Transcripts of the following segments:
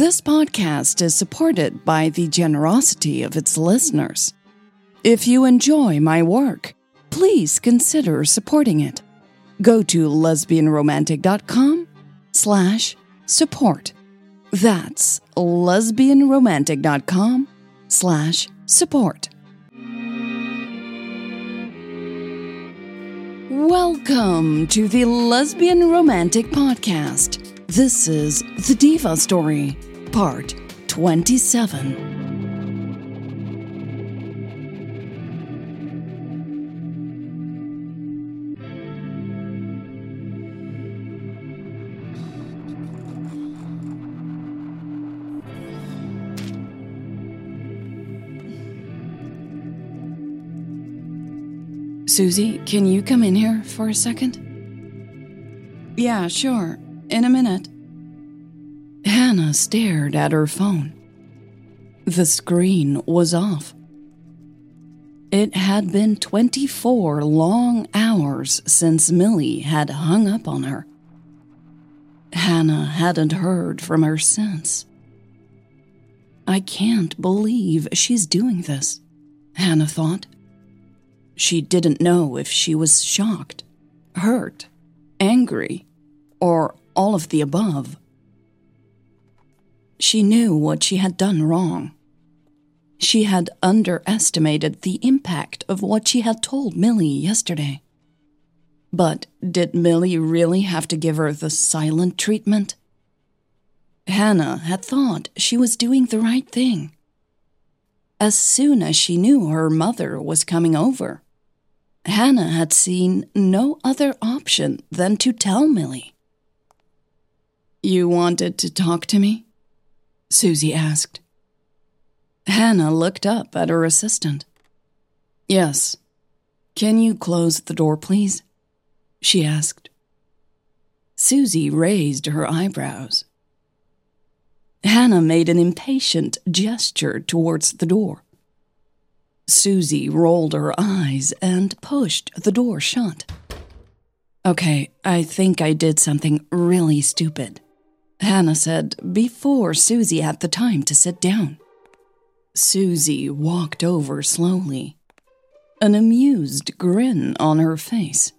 This podcast is supported by the generosity of its listeners. If you enjoy my work, please consider supporting it. Go to lesbianromantic.com slash support. That's lesbianromantic.com slash support. Welcome to the Lesbian Romantic Podcast. This is The Diva Story, Part 27. Suzy, can you come in here for a second? Yeah, sure. In a minute. Hannah stared at her phone. The screen was off. It had been 24 long hours since Milly had hung up on her. Hannah hadn't heard from her since. I can't believe she's doing this, Hannah thought. She didn't know if she was shocked, hurt, angry, or all of the above. She knew what she had done wrong. She had underestimated the impact of what she had told Milly yesterday. But did Milly really have to give her the silent treatment? Hannah had thought she was doing the right thing. As soon as she knew her mother was coming over, Hannah had seen no other option than to tell Milly. You wanted to talk to me? Suzy asked. Hannah looked up at her assistant. Yes. Can you close the door, please? She asked. Suzy raised her eyebrows. Hannah made an impatient gesture towards the door. Suzy rolled her eyes and pushed the door shut. Okay, I think I did something really stupid, Hannah said before Suzy had the time to sit down. Suzy walked over slowly, an amused grin on her face.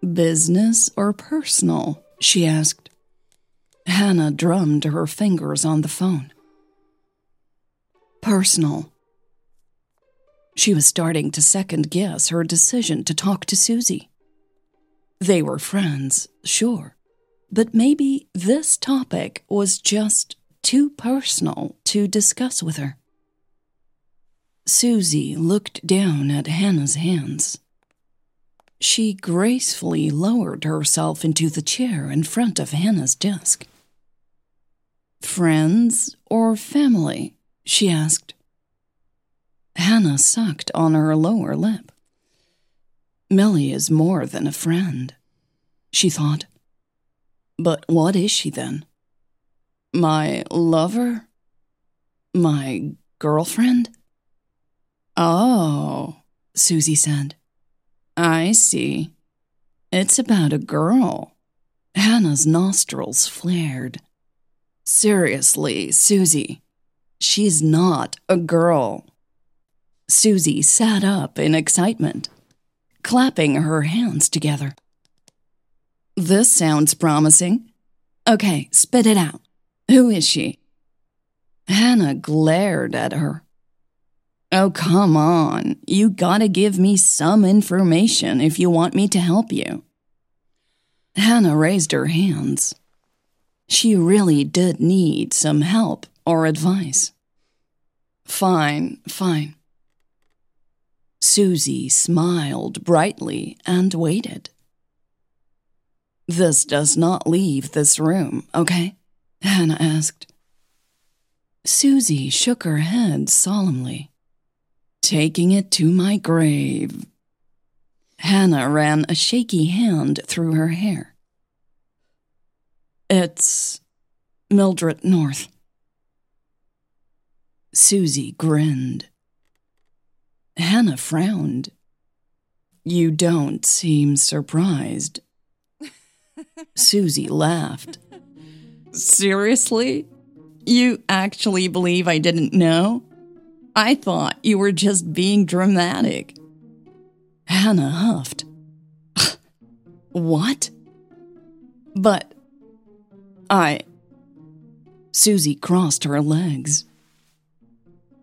Business or personal? she asked. Hannah drummed her fingers on the phone. Personal, she was starting to second guess her decision to talk to Suzy. They were friends, sure, but maybe this topic was just too personal to discuss with her. Suzy looked down at Hannah's hands. She gracefully lowered herself into the chair in front of Hannah's desk. Friends or family? she asked. Hannah sucked on her lower lip. Milly is more than a friend, she thought. But what is she then? My lover? My girlfriend? Oh, Suzy said. I see. It's about a girl. Hannah's nostrils flared. Seriously, Suzy, she's not a girl. Suzy sat up in excitement, clapping her hands together. This sounds promising. Okay, spit it out. Who is she? Hannah glared at her. Oh, come on. You gotta give me some information if you want me to help you. Hannah raised her hands. She really did need some help or advice. Fine, fine. Suzy smiled brightly and waited. This does not leave this room, okay? Hannah asked. Suzy shook her head solemnly. Taking it to my grave. Hannah ran a shaky hand through her hair. It's Mildred North. Suzy grinned. Hannah frowned. You don't seem surprised. Suzy laughed. Seriously? You actually believe I didn't know? I thought you were just being dramatic. Hannah huffed. what? But I. Suzy crossed her legs.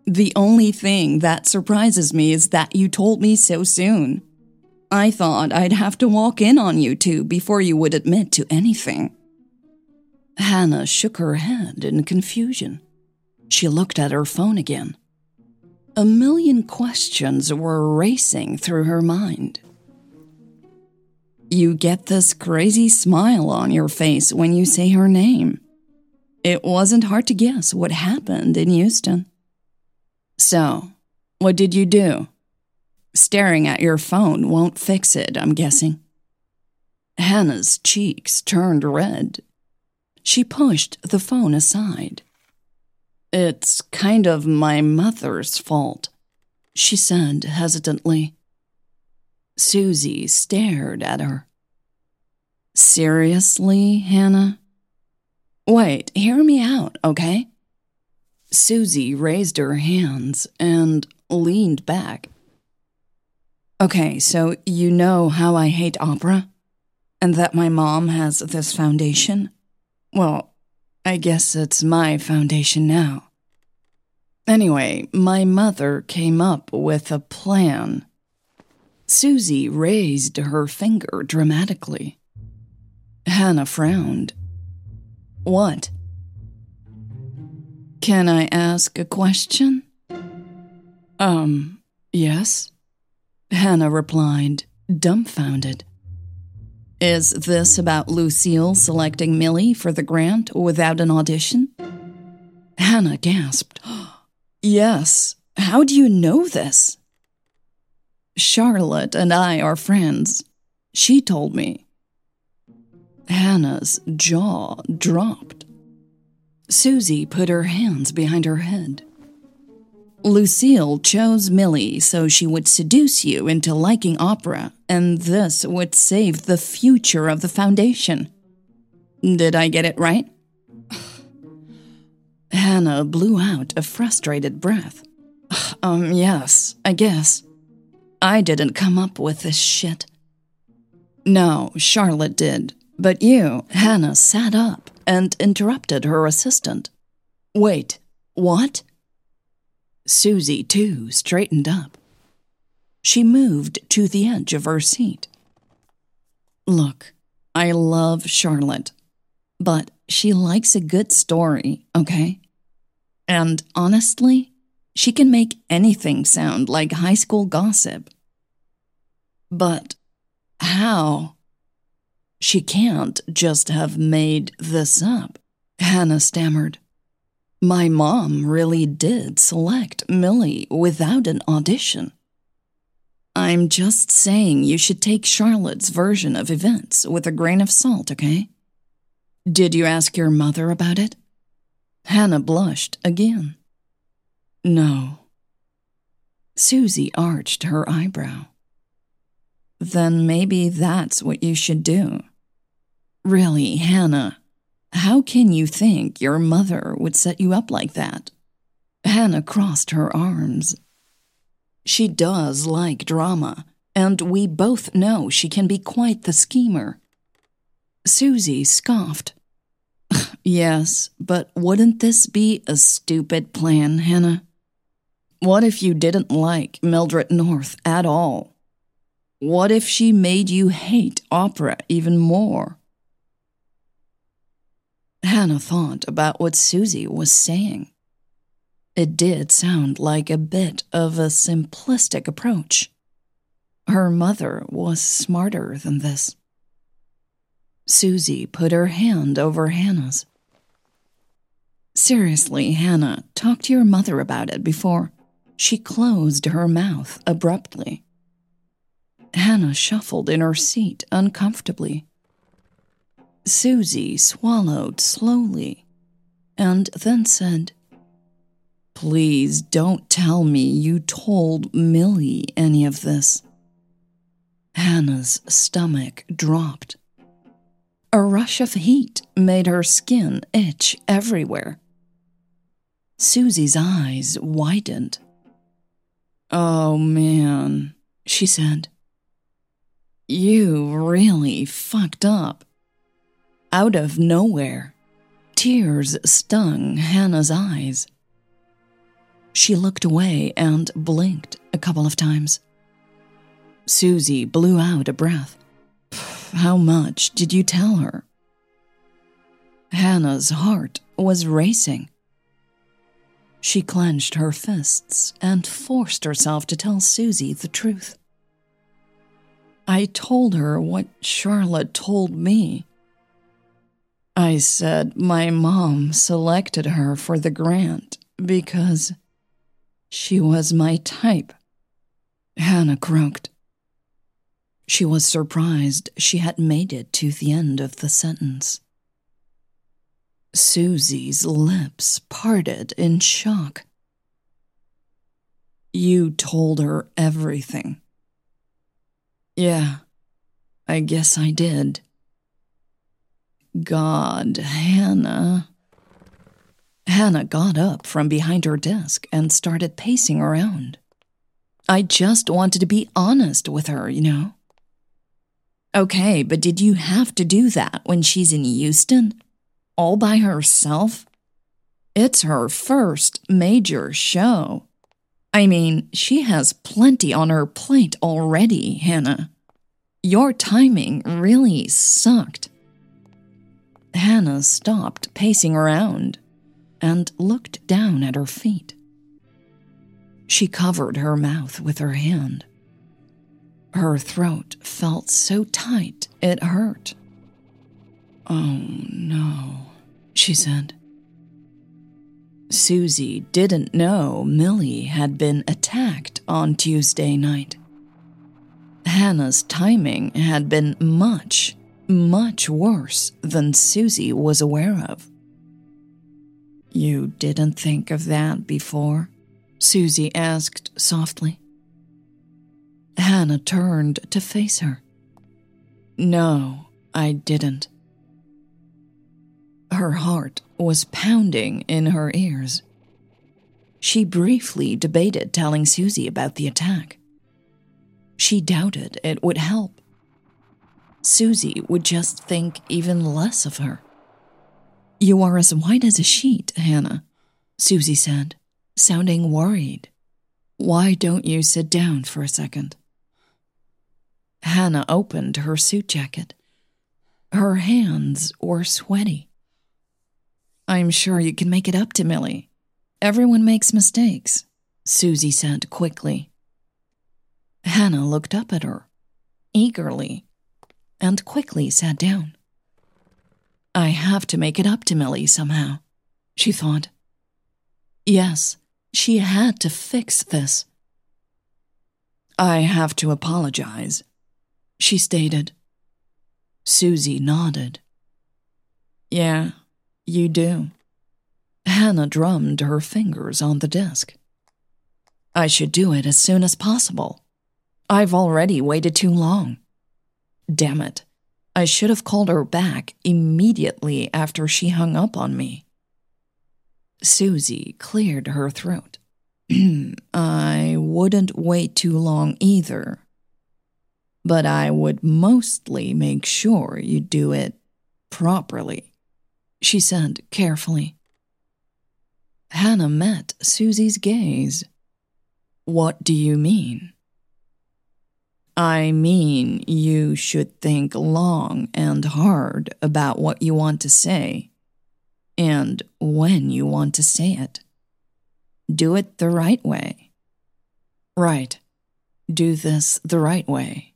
The only thing that surprises me is that you told me so soon. I thought I'd have to walk in on you two before you would admit to anything. Hannah shook her head in confusion. She looked at her phone again. A million questions were racing through her mind. You get this crazy smile on your face when you say her name. It wasn't hard to guess what happened in Houston. So, what did you do? Staring at your phone won't fix it, I'm guessing. Hannah's cheeks turned red. She pushed the phone aside. It's kind of my mother's fault, she said hesitantly. Suzy stared at her. Seriously, Hannah? Wait, hear me out, okay? Suzy raised her hands and leaned back. Okay, so you know how I hate opera? And that my mom has this foundation? Well, I guess it's my foundation now. Anyway, my mother came up with a plan. Suzy raised her finger dramatically. Hannah frowned. What? Can I ask a question? Um, yes. Hannah replied, dumbfounded. Is this about Lucille selecting Milly for the grant without an audition? Hannah gasped. yes. How do you know this? Charlotte and I are friends. She told me. Hannah's jaw dropped. Suzy put her hands behind her head. Lucille chose Milly so she would seduce you into liking opera, and this would save the future of the foundation. Did I get it right? Hannah blew out a frustrated breath. Um, yes, I guess. I didn't come up with this shit. No, Charlotte did. But you, Hannah, sat up and interrupted her assistant. Wait, what? Suzy, too, straightened up. She moved to the edge of her seat. Look, I love Charlotte, but she likes a good story, okay? And honestly, she can make anything sound like high school gossip. But how? She can't just have made this up, Hannah stammered. My mom really did select Milly without an audition. I'm just saying you should take Charlotte's version of events with a grain of salt, okay? Did you ask your mother about it? Hannah blushed again. No. Suzy arched her eyebrow. Then maybe that's what you should do. Really, Hannah, how can you think your mother would set you up like that? Hannah crossed her arms. She does like drama, and we both know she can be quite the schemer. Suzy scoffed. yes, but wouldn't this be a stupid plan, Hannah? What if you didn't like Mildred North at all? What if she made you hate opera even more? Hannah thought about what Suzy was saying. It did sound like a bit of a simplistic approach. Her mother was smarter than this. Suzy put her hand over Hannah's. Seriously, Hannah, talk to your mother about it before. She closed her mouth abruptly. Hannah shuffled in her seat uncomfortably. Suzy swallowed slowly and then said, Please don't tell me you told Milly any of this. Hannah's stomach dropped. A rush of heat made her skin itch everywhere. Suzy's eyes widened. Oh man, she said. You really fucked up. Out of nowhere, tears stung Hannah's eyes. She looked away and blinked a couple of times. Suzy blew out a breath. How much did you tell her? Hannah's heart was racing. She clenched her fists and forced herself to tell Suzy the truth. I told her what Charlotte told me. I said my mom selected her for the grant because she was my type. Hannah croaked. She was surprised she had made it to the end of the sentence. Suzy's lips parted in shock. You told her everything. Yeah, I guess I did. God, Hannah. Hannah got up from behind her desk and started pacing around. I just wanted to be honest with her, you know. Okay, but did you have to do that when she's in Houston? All by herself? It's her first major show. I mean, she has plenty on her plate already, Hannah. Your timing really sucked. Hannah stopped pacing around and looked down at her feet. She covered her mouth with her hand. Her throat felt so tight it hurt. Oh no, she said. Suzy didn't know Milly had been attacked on Tuesday night. Hannah's timing had been much, much worse than Suzy was aware of. You didn't think of that before? Suzy asked softly. Hannah turned to face her. No, I didn't. Her heart was pounding in her ears. She briefly debated telling Suzy about the attack. She doubted it would help. Suzy would just think even less of her. You are as white as a sheet, Hannah, Suzy said, sounding worried. Why don't you sit down for a second? Hannah opened her suit jacket. Her hands were sweaty. I'm sure you can make it up to Milly. Everyone makes mistakes, Suzy said quickly. Hannah looked up at her, eagerly, and quickly sat down. I have to make it up to Milly somehow, she thought. Yes, she had to fix this. I have to apologize, she stated. Suzy nodded. Yeah, you do. Hannah drummed her fingers on the desk. I should do it as soon as possible. I've already waited too long. Damn it. I should have called her back immediately after she hung up on me. Suzy cleared her throat. I wouldn't wait too long either but I would mostly make sure you do it properly, she said carefully. Hannah met Suzy's gaze. What do you mean? I mean, you should think long and hard about what you want to say and when you want to say it. Do it the right way. Right. Do this the right way.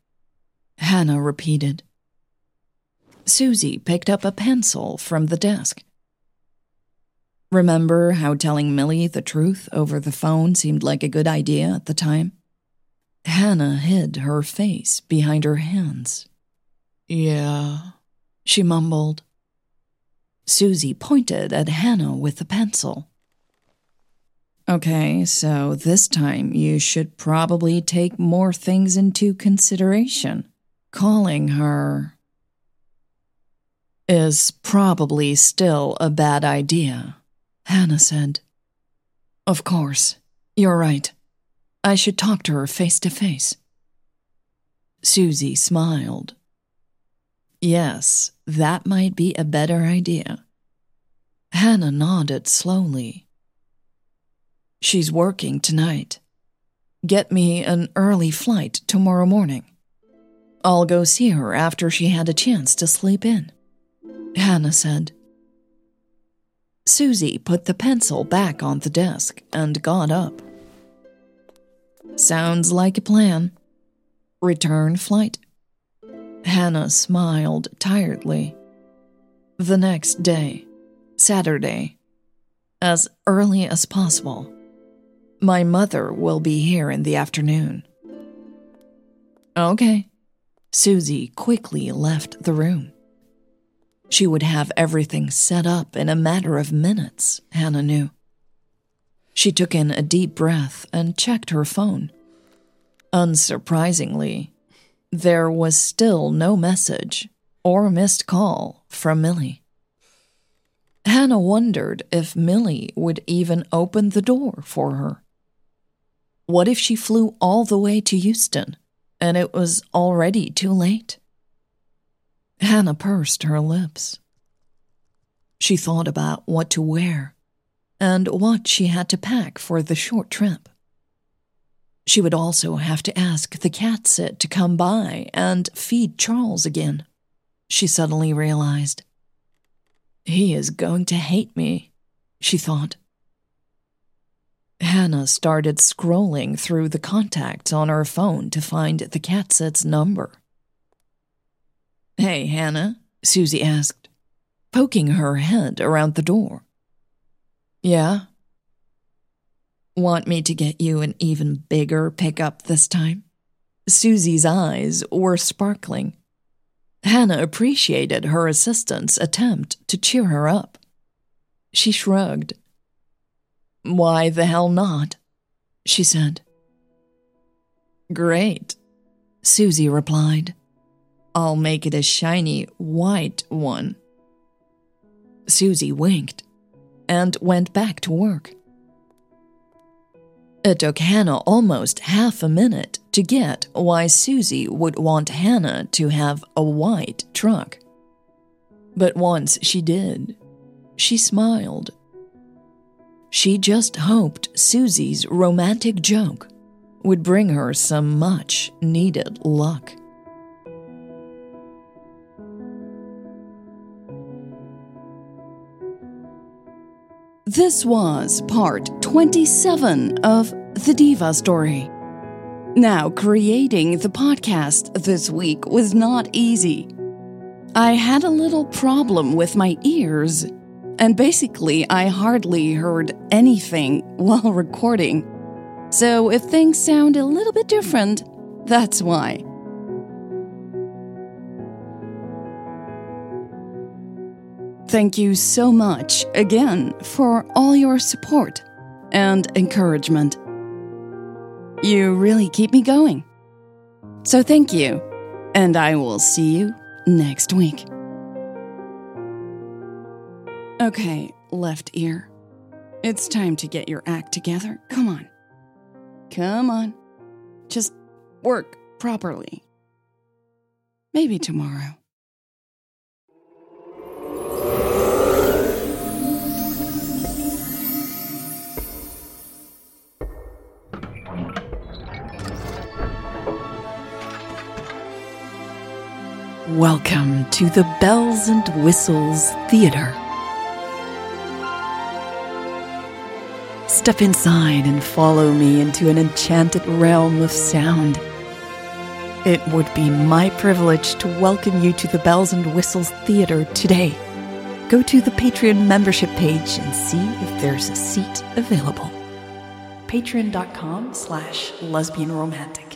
Hannah repeated. Suzy picked up a pencil from the desk. Remember how telling Milly the truth over the phone seemed like a good idea at the time? Hannah hid her face behind her hands. Yeah, she mumbled. Suzy pointed at Hannah with the pencil. Okay, so this time you should probably take more things into consideration calling her. is probably still a bad idea, Hannah said. Of course, you're right. I should talk to her face to face. Suzy smiled. Yes, that might be a better idea. Hannah nodded slowly. She's working tonight. Get me an early flight tomorrow morning. I'll go see her after she had a chance to sleep in. Hannah said. Suzy put the pencil back on the desk and got up. Sounds like a plan. Return flight. Hannah smiled tiredly. The next day, Saturday, as early as possible. My mother will be here in the afternoon. Okay. Suzy quickly left the room. She would have everything set up in a matter of minutes, Hannah knew. She took in a deep breath and checked her phone. Unsurprisingly, there was still no message or missed call from Milly. Hannah wondered if Milly would even open the door for her. What if she flew all the way to Houston and it was already too late? Hannah pursed her lips. She thought about what to wear and what she had to pack for the short trip. She would also have to ask the cat sit to come by and feed Charles again, she suddenly realized. He is going to hate me, she thought. Hannah started scrolling through the contacts on her phone to find the cat sit's number. Hey, Hannah, Suzy asked, poking her head around the door. Yeah? Want me to get you an even bigger pickup this time? Suzy's eyes were sparkling. Hannah appreciated her assistant's attempt to cheer her up. She shrugged. Why the hell not? she said. Great, Suzy replied. I'll make it a shiny white one. Suzy winked and went back to work. It took Hannah almost half a minute to get why Suzy would want Hannah to have a white truck. But once she did, she smiled. She just hoped Suzy's romantic joke would bring her some much needed luck. This was part 27 of The Diva Story. Now, creating the podcast this week was not easy. I had a little problem with my ears, and basically, I hardly heard anything while recording. So, if things sound a little bit different, that's why. Thank you so much again for all your support and encouragement. You really keep me going. So thank you, and I will see you next week. Okay, left ear. It's time to get your act together. Come on. Come on. Just work properly. Maybe tomorrow. Welcome to the Bells and Whistles Theater. Step inside and follow me into an enchanted realm of sound. It would be my privilege to welcome you to the Bells and Whistles Theater today. Go to the Patreon membership page and see if there's a seat available. Patreon.com slash lesbian romantic.